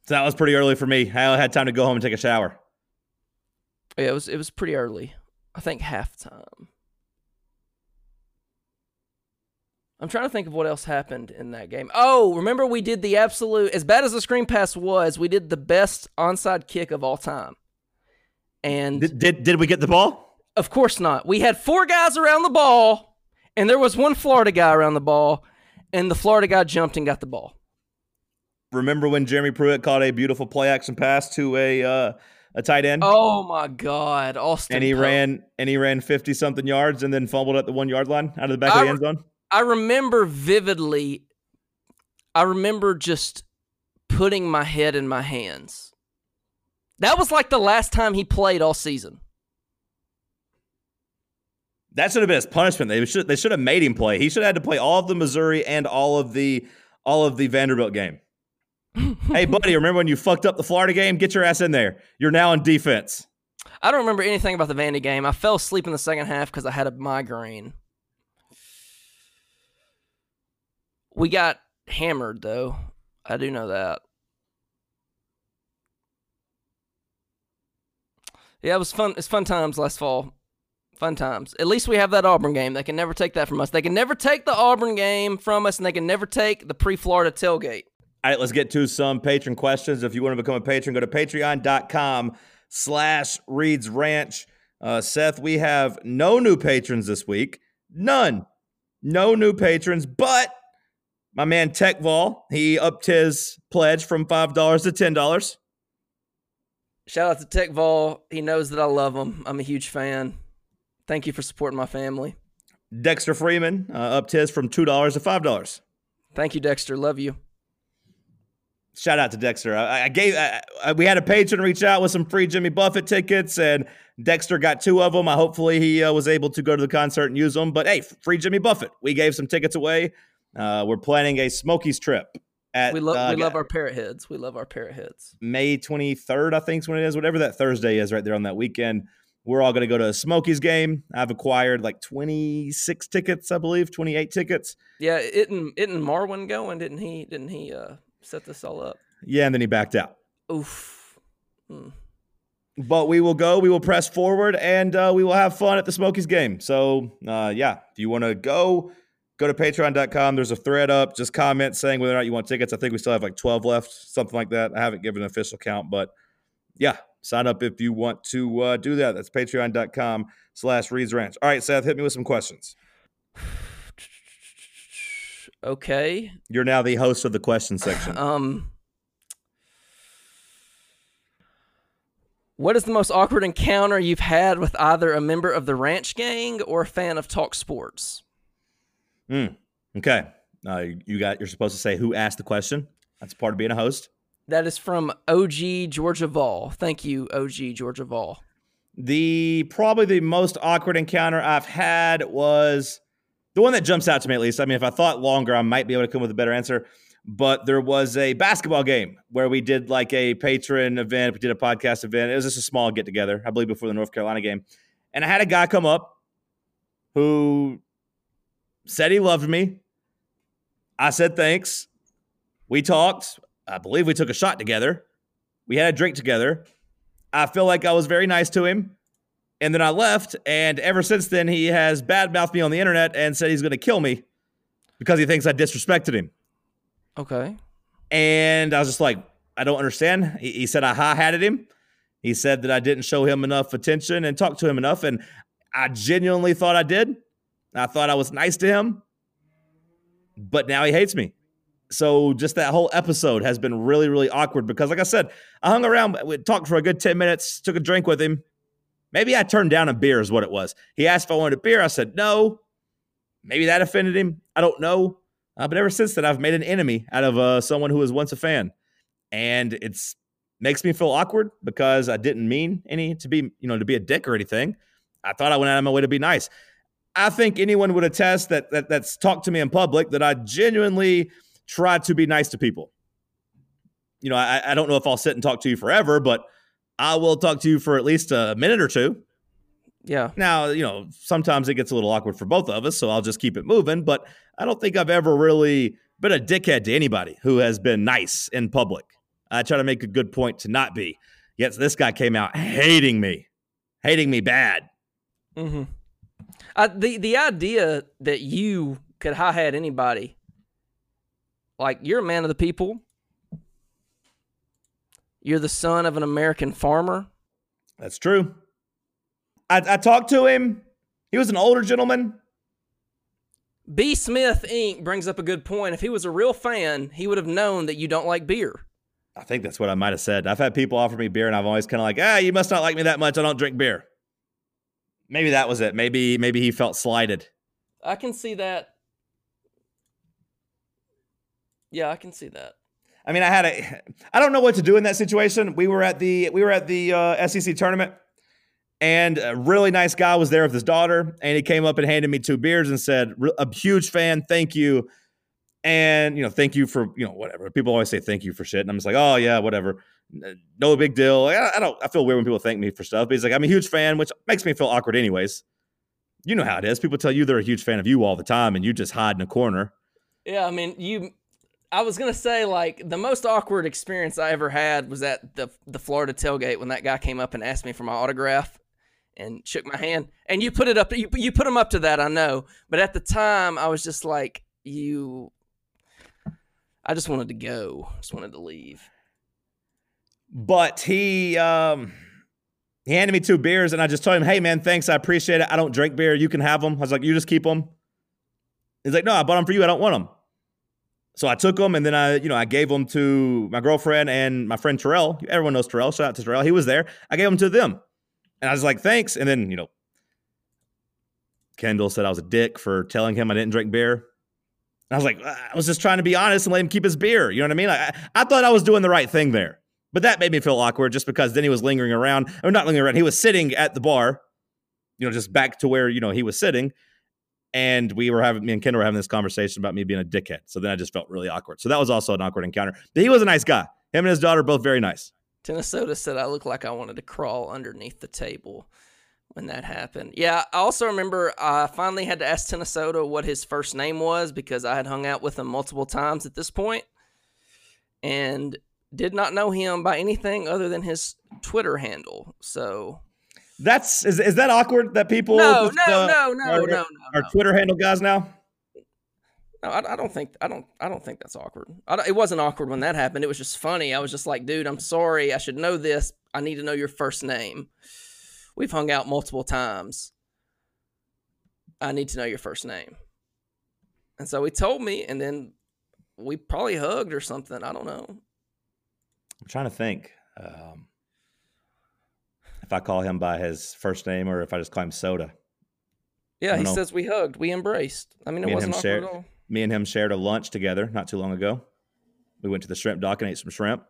Speaker 1: So that was pretty early for me. I had time to go home and take a shower.
Speaker 2: Yeah, it was it was pretty early. I think halftime. I'm trying to think of what else happened in that game. Oh, remember we did the absolute as bad as the screen pass was, we did the best onside kick of all time. And
Speaker 1: Did did, did we get the ball?
Speaker 2: Of course not. We had four guys around the ball, and there was one Florida guy around the ball, and the Florida guy jumped and got the ball.
Speaker 1: Remember when Jeremy Pruitt caught a beautiful play action pass to a uh, a tight end?
Speaker 2: Oh my God, Austin!
Speaker 1: and he
Speaker 2: Pope.
Speaker 1: ran and he ran 50 something yards and then fumbled at the one yard line out of the back of the end zone.
Speaker 2: I remember vividly. I remember just putting my head in my hands. That was like the last time he played all season.
Speaker 1: That should have been his punishment. They should they should have made him play. He should have had to play all of the Missouri and all of the all of the Vanderbilt game. hey buddy, remember when you fucked up the Florida game? Get your ass in there. You're now on defense.
Speaker 2: I don't remember anything about the Vandy game. I fell asleep in the second half because I had a migraine. We got hammered though. I do know that. Yeah, it was fun. It's fun times last fall. Fun times. At least we have that Auburn game. They can never take that from us. They can never take the Auburn game from us, and they can never take the pre-Florida tailgate.
Speaker 1: All right, let's get to some patron questions. If you want to become a patron, go to patreon.com slash Reed's Ranch. Uh, Seth, we have no new patrons this week. None. No new patrons, but my man TechVol, he upped his pledge from $5 to $10.
Speaker 2: Shout out to Tech Vol. He knows that I love him. I'm a huge fan. Thank you for supporting my family.
Speaker 1: Dexter Freeman uh, upped his from $2 to $5.
Speaker 2: Thank you, Dexter. Love you.
Speaker 1: Shout out to Dexter. I, I gave. I, I, we had a patron reach out with some free Jimmy Buffett tickets, and Dexter got two of them. I hopefully he uh, was able to go to the concert and use them. But hey, free Jimmy Buffett. We gave some tickets away. Uh, we're planning a Smokies trip at
Speaker 2: We love
Speaker 1: uh,
Speaker 2: we love our parrot heads. We love our parrot heads.
Speaker 1: May 23rd, I think is when it is. Whatever that Thursday is, right there on that weekend. We're all going to go to a Smokies game. I've acquired like 26 tickets, I believe, 28 tickets.
Speaker 2: Yeah, isn't isn't Marwin going? Didn't he? Didn't he uh, set this all up?
Speaker 1: Yeah, and then he backed out.
Speaker 2: Oof. Hmm.
Speaker 1: but we will go. We will press forward, and uh, we will have fun at the Smokies game. So, uh, yeah, if you want to go, go to Patreon.com. There's a thread up. Just comment saying whether or not you want tickets. I think we still have like 12 left, something like that. I haven't given an official count, but yeah, sign up if you want to uh, do that. That's Patreon.com slash Reed's Ranch. All right, Seth, hit me with some questions.
Speaker 2: Okay.
Speaker 1: You're now the host of the question section.
Speaker 2: Um. What is the most awkward encounter you've had with either a member of the ranch gang or a fan of Talk Sports?
Speaker 1: Mm, okay. Uh, you got. You're supposed to say who asked the question. That's part of being a host.
Speaker 2: That is from OG Georgia Vol. Thank you, OG Georgia Vol.
Speaker 1: The probably the most awkward encounter I've had was the one that jumps out to me at least. I mean, if I thought longer, I might be able to come with a better answer. But there was a basketball game where we did like a patron event. We did a podcast event. It was just a small get together, I believe, before the North Carolina game. And I had a guy come up who said he loved me. I said thanks. We talked. I believe we took a shot together. We had a drink together. I feel like I was very nice to him. And then I left. And ever since then, he has badmouthed me on the internet and said he's going to kill me because he thinks I disrespected him.
Speaker 2: Okay.
Speaker 1: And I was just like, I don't understand. He, he said I hi hatted him. He said that I didn't show him enough attention and talk to him enough. And I genuinely thought I did. I thought I was nice to him. But now he hates me. So just that whole episode has been really, really awkward because, like I said, I hung around, we talked for a good 10 minutes, took a drink with him. Maybe I turned down a beer, is what it was. He asked if I wanted a beer. I said no. Maybe that offended him. I don't know. Uh, but ever since then, I've made an enemy out of uh, someone who was once a fan. And it's makes me feel awkward because I didn't mean any to be, you know, to be a dick or anything. I thought I went out of my way to be nice. I think anyone would attest that, that that's talked to me in public that I genuinely try to be nice to people. You know, I, I don't know if I'll sit and talk to you forever, but I will talk to you for at least a minute or two.
Speaker 2: Yeah.
Speaker 1: Now, you know, sometimes it gets a little awkward for both of us, so I'll just keep it moving. But I don't think I've ever really been a dickhead to anybody who has been nice in public. I try to make a good point to not be. Yet this guy came out hating me, hating me bad.
Speaker 2: Mm-hmm. Uh, the the idea that you could hi hat anybody, like you're a man of the people, you're the son of an American farmer.
Speaker 1: That's true. I, I talked to him. He was an older gentleman.
Speaker 2: B. Smith Inc. brings up a good point. If he was a real fan, he would have known that you don't like beer.
Speaker 1: I think that's what I might have said. I've had people offer me beer, and I've always kind of like, ah, you must not like me that much. I don't drink beer. Maybe that was it. Maybe maybe he felt slighted.
Speaker 2: I can see that. Yeah, I can see that.
Speaker 1: I mean, I had a. I don't know what to do in that situation. We were at the we were at the uh, SEC tournament, and a really nice guy was there with his daughter, and he came up and handed me two beers and said, "A huge fan, thank you." And you know, thank you for you know whatever. People always say thank you for shit, and I'm just like, oh yeah, whatever, no big deal. I, I don't. I feel weird when people thank me for stuff. But he's like, I'm a huge fan, which makes me feel awkward, anyways. You know how it is. People tell you they're a huge fan of you all the time, and you just hide in a corner.
Speaker 2: Yeah, I mean, you. I was gonna say like the most awkward experience I ever had was at the the Florida tailgate when that guy came up and asked me for my autograph and shook my hand. And you put it up. You you put him up to that, I know. But at the time, I was just like, you. I just wanted to go. Just wanted to leave.
Speaker 1: But he um he handed me two beers and I just told him, "Hey man, thanks. I appreciate it. I don't drink beer. You can have them." I was like, "You just keep them." He's like, "No, I bought them for you. I don't want them." So I took them and then I, you know, I gave them to my girlfriend and my friend Terrell. Everyone knows Terrell. Shout out to Terrell. He was there. I gave them to them. And I was like, thanks. And then, you know, Kendall said I was a dick for telling him I didn't drink beer. And I was like, I was just trying to be honest and let him keep his beer. You know what I mean? I, I thought I was doing the right thing there. But that made me feel awkward just because then he was lingering around, or not lingering around. He was sitting at the bar, you know, just back to where, you know, he was sitting and we were having me and Kendall were having this conversation about me being a dickhead. So then I just felt really awkward. So that was also an awkward encounter. But he was a nice guy. Him and his daughter both very nice.
Speaker 2: Minnesota said I looked like I wanted to crawl underneath the table when that happened. Yeah, I also remember I finally had to ask Minnesota what his first name was because I had hung out with him multiple times at this point and did not know him by anything other than his Twitter handle. So
Speaker 1: that's is, is that awkward that people
Speaker 2: no just, no, uh, no no
Speaker 1: are,
Speaker 2: no no
Speaker 1: our no. Twitter handle guys now?
Speaker 2: No, I, I, don't think I don't I don't think that's awkward. it wasn't awkward when that happened. It was just funny. I was just like, dude, I'm sorry. I should know this. I need to know your first name. We've hung out multiple times. I need to know your first name. And so he told me, and then we probably hugged or something. I don't know.
Speaker 1: I'm trying to think. Um, if I call him by his first name or if I just call him Soda.
Speaker 2: Yeah, he know. says we hugged, we embraced. I mean, it me wasn't awkward
Speaker 1: shared,
Speaker 2: at all.
Speaker 1: Me and him shared a lunch together not too long ago. We went to the shrimp dock and ate some shrimp.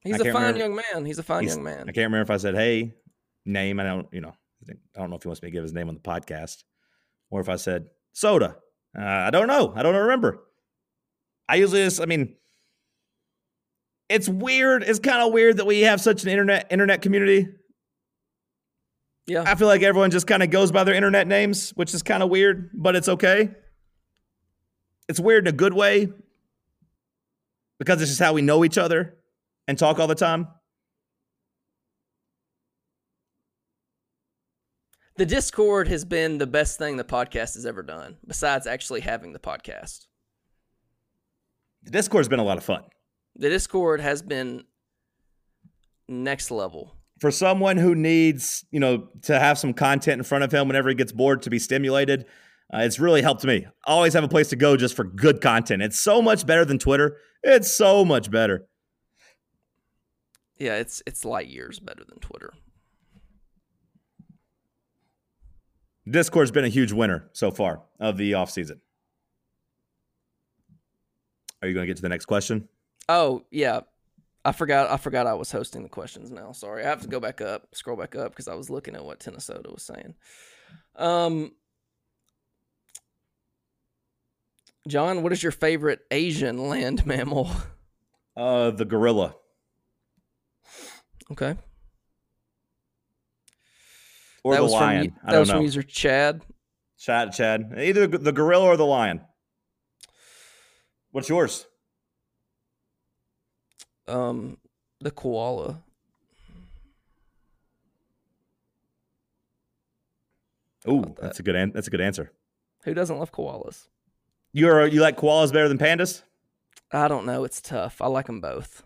Speaker 2: He's a fine remember, young man. He's a fine young man.
Speaker 1: I can't remember if I said, "Hey, name." I don't, you know, I don't know if he wants me to give his name on the podcast, or if I said Soda. Uh, I don't know. I don't remember. I usually just, I mean, it's weird. It's kind of weird that we have such an internet internet community.
Speaker 2: Yeah.
Speaker 1: I feel like everyone just kind of goes by their internet names, which is kind of weird, but it's okay. It's weird in a good way because it's just how we know each other and talk all the time.
Speaker 2: The Discord has been the best thing the podcast has ever done, besides actually having the podcast.
Speaker 1: The Discord's been a lot of fun
Speaker 2: the Discord has been next level.
Speaker 1: For someone who needs, you know, to have some content in front of him whenever he gets bored to be stimulated, uh, it's really helped me. I always have a place to go just for good content. It's so much better than Twitter. It's so much better.
Speaker 2: Yeah, it's it's light years better than Twitter.
Speaker 1: Discord's been a huge winner so far of the offseason. Are you going to get to the next question?
Speaker 2: Oh yeah, I forgot. I forgot I was hosting the questions now. Sorry, I have to go back up, scroll back up because I was looking at what Tennesota was saying. Um, John, what is your favorite Asian land mammal?
Speaker 1: Uh, the gorilla.
Speaker 2: Okay,
Speaker 1: Or
Speaker 2: that
Speaker 1: the
Speaker 2: was
Speaker 1: lion.
Speaker 2: From,
Speaker 1: I
Speaker 2: that
Speaker 1: don't
Speaker 2: was
Speaker 1: know.
Speaker 2: from user Chad.
Speaker 1: Chad, Chad. Either the gorilla or the lion. What's yours?
Speaker 2: Um, the koala. Oh, that?
Speaker 1: that's a good an- that's a good answer.
Speaker 2: Who doesn't love koalas?
Speaker 1: You're you like koalas better than pandas?
Speaker 2: I don't know. It's tough. I like them both.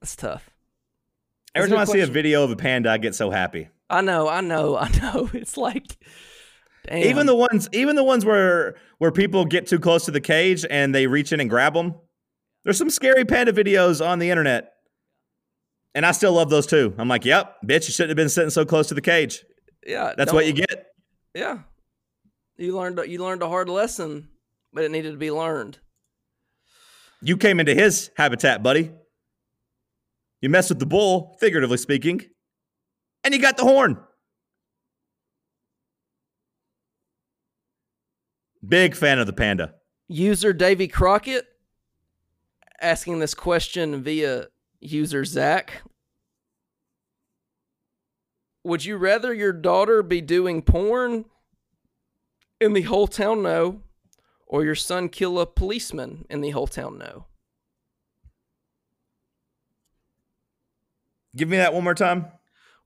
Speaker 2: It's tough.
Speaker 1: Every
Speaker 2: That's
Speaker 1: time I
Speaker 2: good
Speaker 1: see a video of a panda, I get so happy.
Speaker 2: I know. I know. I know. It's like, damn.
Speaker 1: Even the ones, even the ones where where people get too close to the cage and they reach in and grab them. There's some scary panda videos on the internet, and I still love those too. I'm like, yep, bitch, you shouldn't have been sitting so close to the cage.
Speaker 2: yeah,
Speaker 1: That's what you get.
Speaker 2: Yeah, you learned. You learned a hard lesson, but it needed to be learned.
Speaker 1: You came into his habitat, buddy. You messed with the bull, figuratively speaking, and you got the horn. Big fan of the panda.
Speaker 2: User Davy Crockett asking this question via user Zach. Would you rather your daughter be doing porn in the whole town know, or your son kill a policeman in the whole town know?
Speaker 1: Give me that one more time.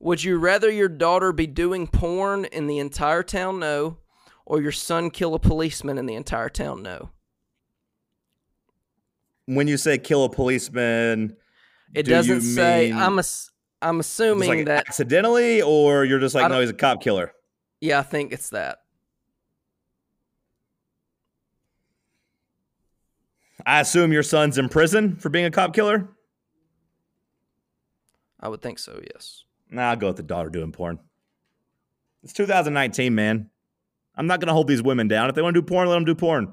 Speaker 2: Would you rather your daughter be doing porn in the entire town know, or your son kill a policeman in the entire town know?
Speaker 1: When you say kill a policeman,
Speaker 2: It
Speaker 1: Do
Speaker 2: doesn't say. I'm ass- I'm assuming
Speaker 1: like
Speaker 2: that.
Speaker 1: accidentally, or you're just like, no, he's a cop killer.
Speaker 2: Yeah, I think it's that.
Speaker 1: I assume your son's in prison for being a cop killer.
Speaker 2: I would think so. Yes.
Speaker 1: Nah, I'll go with the daughter doing porn. It's 2019, man. I'm not gonna hold these women down. If they want to do porn, let them do porn.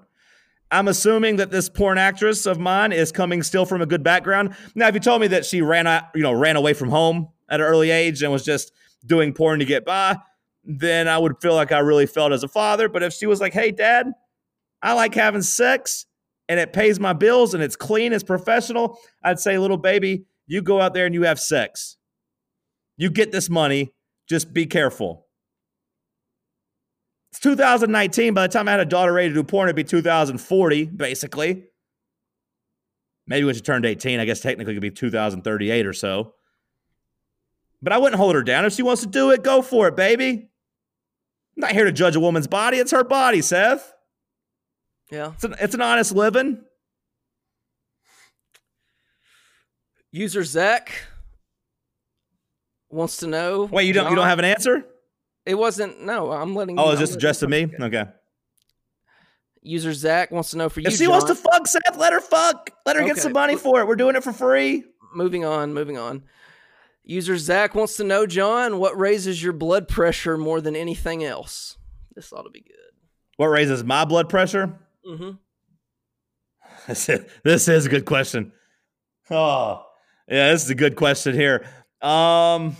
Speaker 1: I'm assuming that this porn actress of mine is coming still from a good background. Now, if you told me that she ran out, you know, ran away from home at an early age and was just doing porn to get by, then I would feel like I really felt as a father. But if she was like, "Hey, Dad, I like having sex and it pays my bills and it's clean, it's professional," I'd say, "Little baby, you go out there and you have sex. You get this money. Just be careful." It's 2019. By the time I had a daughter ready to do porn, it'd be 2040, basically. Maybe when she turned 18, I guess technically it could be 2038 or so. But I wouldn't hold her down. If she wants to do it, go for it, baby. I'm not here to judge a woman's body. It's her body, Seth.
Speaker 2: Yeah.
Speaker 1: It's an, it's an honest living.
Speaker 2: User Zach wants to know.
Speaker 1: Wait, you don't you don't have an answer?
Speaker 2: It wasn't. No, I'm letting.
Speaker 1: Oh,
Speaker 2: I'm
Speaker 1: just addressed to me? Okay.
Speaker 2: User Zach wants to know for you.
Speaker 1: If she wants to fuck Seth, let her fuck. Let her get some money for it. We're doing it for free.
Speaker 2: moving on, moving on. User Zach wants to know, John, what raises your blood pressure more than anything else? This ought to be good.
Speaker 1: What raises my blood pressure?
Speaker 2: Mm-hmm.
Speaker 1: This is, this is a good question. Oh, yeah, this is a good question here. Um,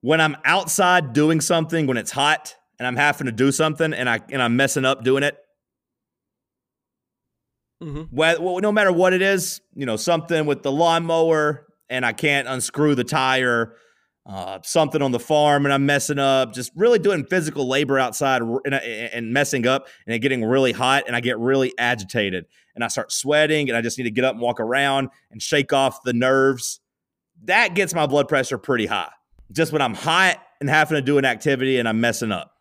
Speaker 1: when I'm outside doing something, when it's hot and I'm having to do something and I and I'm messing up doing it,
Speaker 2: Mm-hmm.
Speaker 1: well, no matter what it is, you know, something with the lawnmower and I can't unscrew the tire, uh, something on the farm and I'm messing up, just really doing physical labor outside and, and messing up and it getting really hot and I get really agitated and I start sweating and I just need to get up and walk around and shake off the nerves. That gets my blood pressure pretty high. Just when I'm hot and having to do an activity and I'm messing up.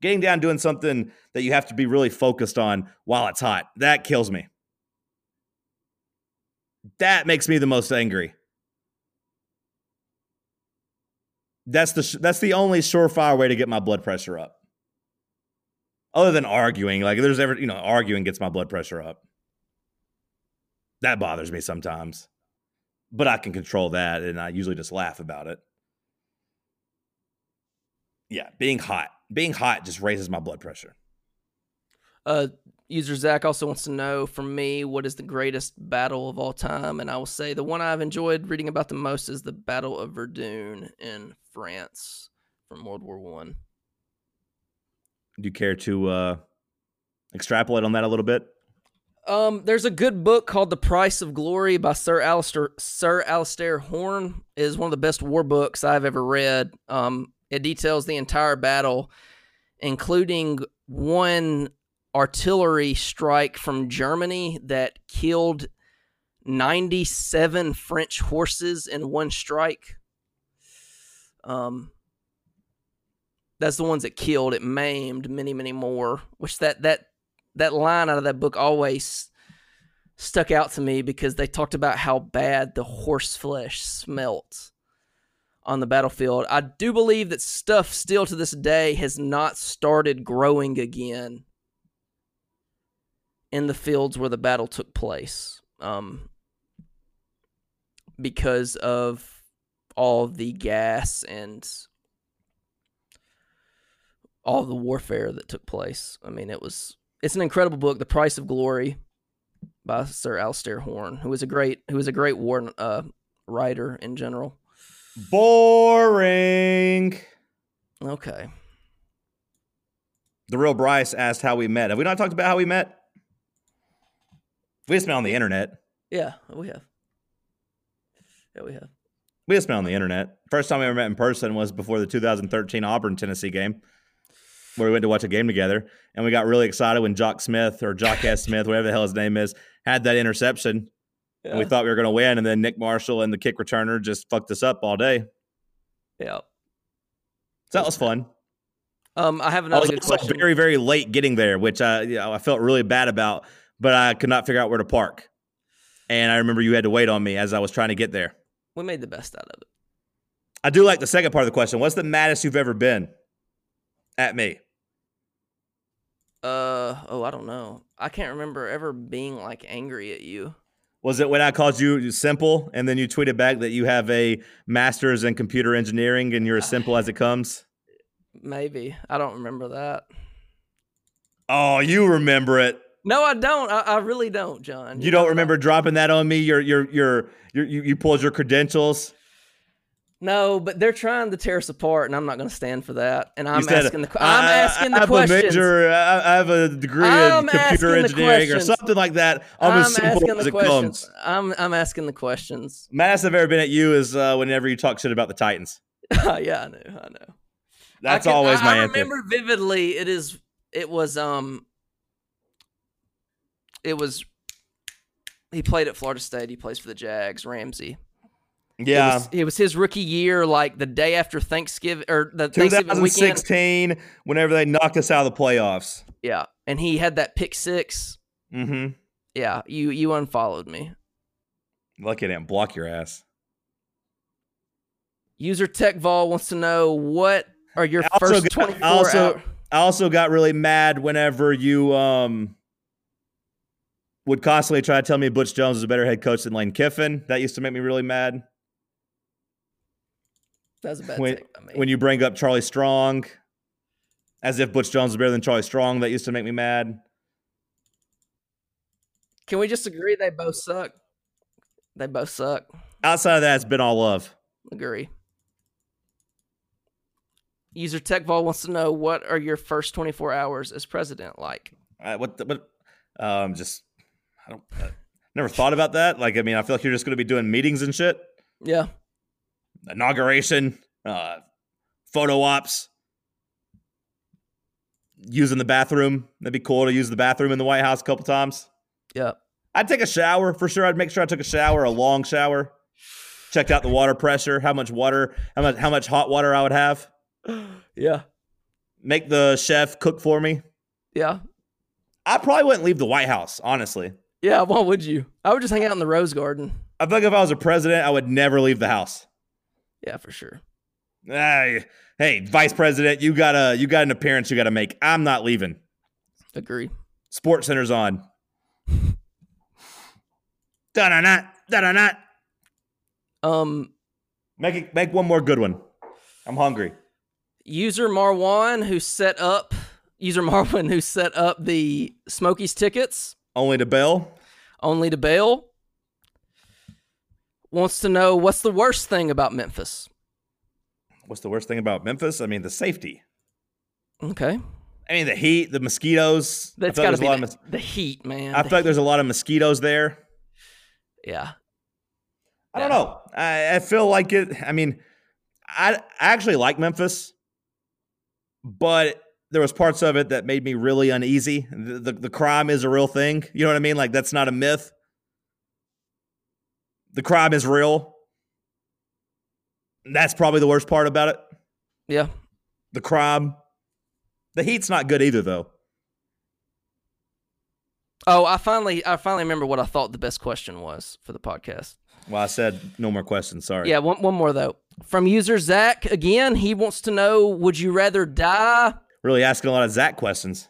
Speaker 1: Getting down doing something that you have to be really focused on while it's hot, that kills me. That makes me the most angry. That's the that's the only surefire way to get my blood pressure up. Other than arguing, like there's ever you know arguing gets my blood pressure up. That bothers me sometimes, but I can control that, and I usually just laugh about it. Yeah, being hot, being hot just raises my blood pressure.
Speaker 2: Uh, user Zach also wants to know from me what is the greatest battle of all time, and I will say the one I've enjoyed reading about the most is the Battle of Verdun in France from World War One.
Speaker 1: Do you care to uh, extrapolate on that a little bit?
Speaker 2: Um, there's a good book called The Price of Glory by Sir Alistair Sir Alistair Horne. It is one of the best war books I've ever read. Um, it details the entire battle, including one artillery strike from Germany that killed 97 French horses in one strike. Um, that's the ones that killed. It maimed many, many more. Which that that that line out of that book always stuck out to me because they talked about how bad the horse flesh smelt on the battlefield. I do believe that stuff still to this day has not started growing again in the fields where the battle took place um, because of all the gas and all the warfare that took place. I mean, it was it's an incredible book, The Price of Glory by Sir Alistair Horne, who was a great who was a great war uh, writer in general.
Speaker 1: Boring.
Speaker 2: Okay.
Speaker 1: The real Bryce asked how we met. Have we not talked about how we met? We just met on the internet.
Speaker 2: Yeah, we have. Yeah, we have.
Speaker 1: We just met on the internet. First time we ever met in person was before the 2013 Auburn Tennessee game, where we went to watch a game together, and we got really excited when Jock Smith or Jock S. Smith, whatever the hell his name is, had that interception,
Speaker 2: Yeah.
Speaker 1: and we thought we were going to win, and then Nick Marshall and the kick returner just fucked us up all day.
Speaker 2: yeah.
Speaker 1: So that was fun.
Speaker 2: Um, I have
Speaker 1: I
Speaker 2: another
Speaker 1: was
Speaker 2: good
Speaker 1: also
Speaker 2: question.
Speaker 1: very, very late getting there, which I, you know, I felt really bad about, but I could not figure out where to park. And I remember you had to wait on me as I was trying to get there.
Speaker 2: we made the best out of it.
Speaker 1: I do like the second part of the question. What's the maddest you've ever been at me?
Speaker 2: Uh oh, I don't know. I can't remember ever being like angry at you.
Speaker 1: Was it when I called you simple and then you tweeted back that you have a master's in computer engineering and you're as ah. simple as it comes?
Speaker 2: Maybe I don't remember that.
Speaker 1: Oh, you remember it.
Speaker 2: No, I don't. I, I really don't, John.
Speaker 1: You don't remember dropping that on me? You're, you're, you're, you're you, you pulled your credentials.
Speaker 2: No, but they're trying to tear us apart, and I'm not going to stand for that. And I'm asking the.
Speaker 1: I-
Speaker 2: I'm asking
Speaker 1: I have
Speaker 2: questions.
Speaker 1: A major, I I have a degree
Speaker 2: I'm
Speaker 1: in computer engineering or something like that. I'm, as simple
Speaker 2: asking
Speaker 1: as
Speaker 2: the
Speaker 1: it
Speaker 2: questions.
Speaker 1: comes.
Speaker 2: I'm I'm asking the questions.
Speaker 1: Maddest I've ever been at you is uh, whenever you talk shit about the Titans.
Speaker 2: yeah, I know. I know.
Speaker 1: That's
Speaker 2: can-
Speaker 1: always my
Speaker 2: I
Speaker 1: answer.
Speaker 2: I remember vividly. It is. It was. Um. It was. He played at Florida State. He plays for the Jags. Ramsey. It
Speaker 1: Yeah.
Speaker 2: was, it was his rookie year, like the day after Thanksgiving or the Thanksgiving weekend.
Speaker 1: 2016, whenever they knocked us out of the playoffs.
Speaker 2: Yeah, and he had that pick six.
Speaker 1: Mm-hmm.
Speaker 2: Yeah, you you unfollowed me.
Speaker 1: Lucky I didn't block your ass.
Speaker 2: User TechVol wants to know what are your first
Speaker 1: got-
Speaker 2: 24
Speaker 1: I also-
Speaker 2: hour-
Speaker 1: I also got really mad whenever you um would constantly try to tell me Butch Jones is a better head coach than Lane Kiffin. That used to make me really mad.
Speaker 2: That's a bad
Speaker 1: when, when you bring up Charlie Strong, as if Butch Jones is better than Charlie Strong, that used to make me mad.
Speaker 2: Can we just agree they both suck? They both suck.
Speaker 1: Outside of that, it's been all love.
Speaker 2: Agree. User TechVol wants to know what are your first 24 hours as president like?
Speaker 1: I, what? The, what? Um, just I don't. I never thought about that. Like, I mean, I feel like you're just going to be doing meetings and shit.
Speaker 2: Yeah.
Speaker 1: Inauguration, uh, photo ops, using the bathroom. That'd be cool to use the bathroom in the White House a couple times.
Speaker 2: Yeah.
Speaker 1: I'd take a shower for sure. I'd make sure I took a shower, a long shower. Checked out the water pressure, how much water, how much, how much hot water I would have.
Speaker 2: Yeah.
Speaker 1: Make the chef cook for me.
Speaker 2: Yeah.
Speaker 1: I probably wouldn't leave the White House, honestly.
Speaker 2: Yeah. Why would you? I would just hang out in the Rose Garden.
Speaker 1: I feel like if I was a president, I would never leave the house.
Speaker 2: Yeah, for sure.
Speaker 1: Hey, hey, vice president, you got a you got an appearance you got to make. I'm not leaving.
Speaker 2: Agree.
Speaker 1: Sports Center's on. Da da da da da.
Speaker 2: Um,
Speaker 1: Make it, make one more good one. I'm hungry.
Speaker 2: user Marwan, who set up user Marvin, who set up the Smokies tickets
Speaker 1: Only to bail.
Speaker 2: only to bail, wants to know what's the worst thing about Memphis.
Speaker 1: What's the worst thing about Memphis? I mean, the safety.
Speaker 2: Okay,
Speaker 1: I mean, the heat, the mosquitoes.
Speaker 2: That's got to be
Speaker 1: a lot of
Speaker 2: the,
Speaker 1: mos-
Speaker 2: the heat, man.
Speaker 1: I
Speaker 2: The
Speaker 1: feel like there's a lot of mosquitoes there.
Speaker 2: yeah.
Speaker 1: I don't
Speaker 2: Yeah.
Speaker 1: know. I, I feel like it. I mean, I, I actually like Memphis, but there was parts of it that made me really uneasy. The, the the crime is a real thing. You know what I mean? Like that's not a myth. The crime is real. That's probably the worst part about it.
Speaker 2: Yeah.
Speaker 1: The crime. The heat's not good either, though.
Speaker 2: Oh, I finally, I finally remember what I thought the best question was for the podcast.
Speaker 1: Well, I said no more questions. Sorry.
Speaker 2: Yeah, one, one more though. From user Zach again, he wants to know: Would you rather die?
Speaker 1: Really asking a lot of Zach questions.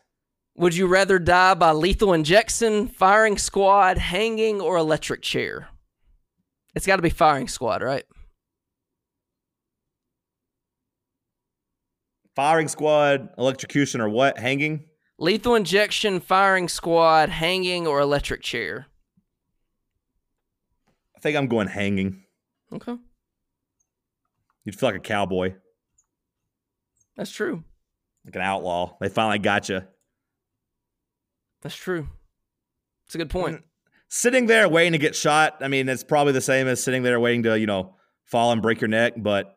Speaker 2: Would you rather die by lethal injection, firing squad, hanging, or electric chair? It's got to be firing squad, right?
Speaker 1: Firing squad, electrocution, or what? Hanging?
Speaker 2: Lethal injection, firing squad, hanging, or electric chair.
Speaker 1: I think I'm going hanging.
Speaker 2: Okay,
Speaker 1: You'd feel like a cowboy,
Speaker 2: that's true.
Speaker 1: like an outlaw. They finally got you.
Speaker 2: That's true. It's a good point. Mm.
Speaker 1: Sitting there waiting to get shot. I mean, it's probably the same as sitting there waiting to, you know, fall and break your neck, but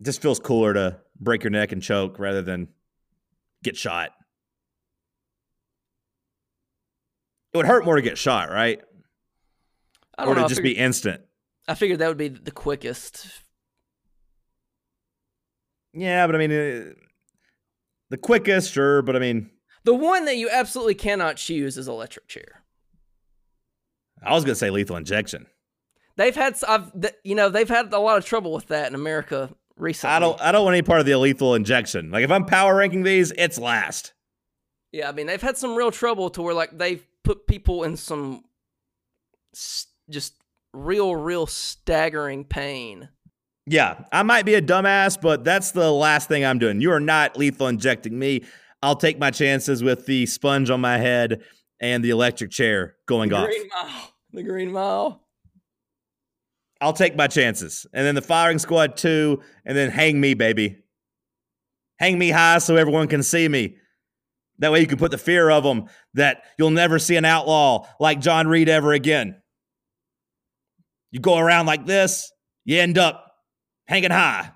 Speaker 1: it just feels cooler to break your neck and choke rather than get shot. It would hurt more to get shot, right?
Speaker 2: I
Speaker 1: Or
Speaker 2: don't
Speaker 1: to
Speaker 2: know.
Speaker 1: Just
Speaker 2: figured,
Speaker 1: be instant.
Speaker 2: I figured that would be the quickest.
Speaker 1: Yeah, but I mean, uh, the quickest, sure, but I mean,
Speaker 2: The one that you absolutely cannot choose is electric chair.
Speaker 1: I was gonna say lethal injection.
Speaker 2: They've had, I've, you know, they've had a lot of trouble with that in America recently.
Speaker 1: I don't, I don't want any part of the lethal injection. Like if I'm power ranking these, it's last.
Speaker 2: Yeah, I mean, they've had some real trouble to where like they've put people in some just real, real staggering pain.
Speaker 1: Yeah, I might be a dumbass, but that's the last thing I'm doing. You are not lethal injecting me. I'll take my chances with the sponge on my head and the electric chair going
Speaker 2: the
Speaker 1: off.
Speaker 2: Green Mile. The Green Mile.
Speaker 1: I'll take my chances. And then the firing squad two, and then hang me, baby. Hang me high so everyone can see me. That way you can put the fear of them that you'll never see an outlaw like John Reed ever again. You go around like this, you end up hanging high.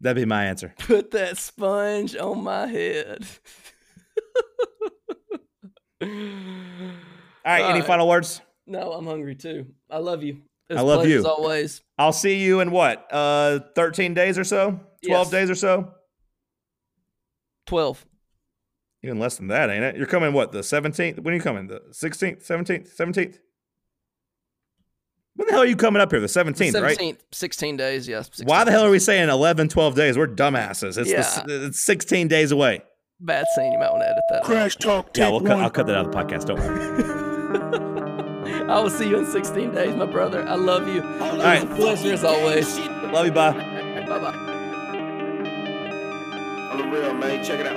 Speaker 1: That'd be my answer.
Speaker 2: Put that sponge on my head.
Speaker 1: All right, any
Speaker 2: All right.
Speaker 1: final words?
Speaker 2: No, I'm hungry too. I love you. It's
Speaker 1: I love you.
Speaker 2: as always.
Speaker 1: I'll see you in what? Uh 13 days or so? 12
Speaker 2: Yes.
Speaker 1: days or so?
Speaker 2: Twelve.
Speaker 1: Even less than that, ain't it? You're coming what, the 17th? When are you coming? The 16th, 17th, 17th? When the hell are you coming up here? The 17th, right?
Speaker 2: 17th, 16 days, yes.
Speaker 1: Why the hell are we saying 11, 12 days? We're dumbasses. It's, the it's 16 days away.
Speaker 2: Bad scene. You might want to edit that. out.
Speaker 5: Crash Talk
Speaker 1: Yeah, we'll cut, I'll cut that out of the podcast. Don't worry.
Speaker 2: I will see you in 16 days, my brother. I love you. All
Speaker 1: right.
Speaker 2: It's a pleasure as always.
Speaker 1: Love you, bye.
Speaker 2: Bye bye.
Speaker 5: On the real, man. Check it out.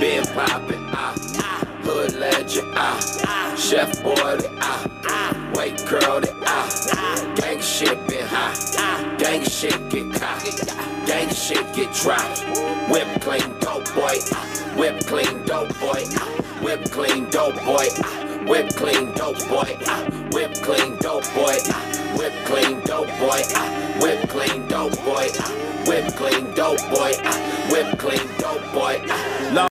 Speaker 6: Been poppin', ah, ah, hood legend, ah, chef boy, ah, white curl, ah, gang shit been hot, gang shit get caught, gang shit get dropped, whip clean dope boy, ah, whip clean dope boy, ah, whip clean dope boy, ah, whip clean dope boy, whip clean dope boy, whip clean dope boy, whip clean dope boy, whip clean dope boy, whip clean dope boy,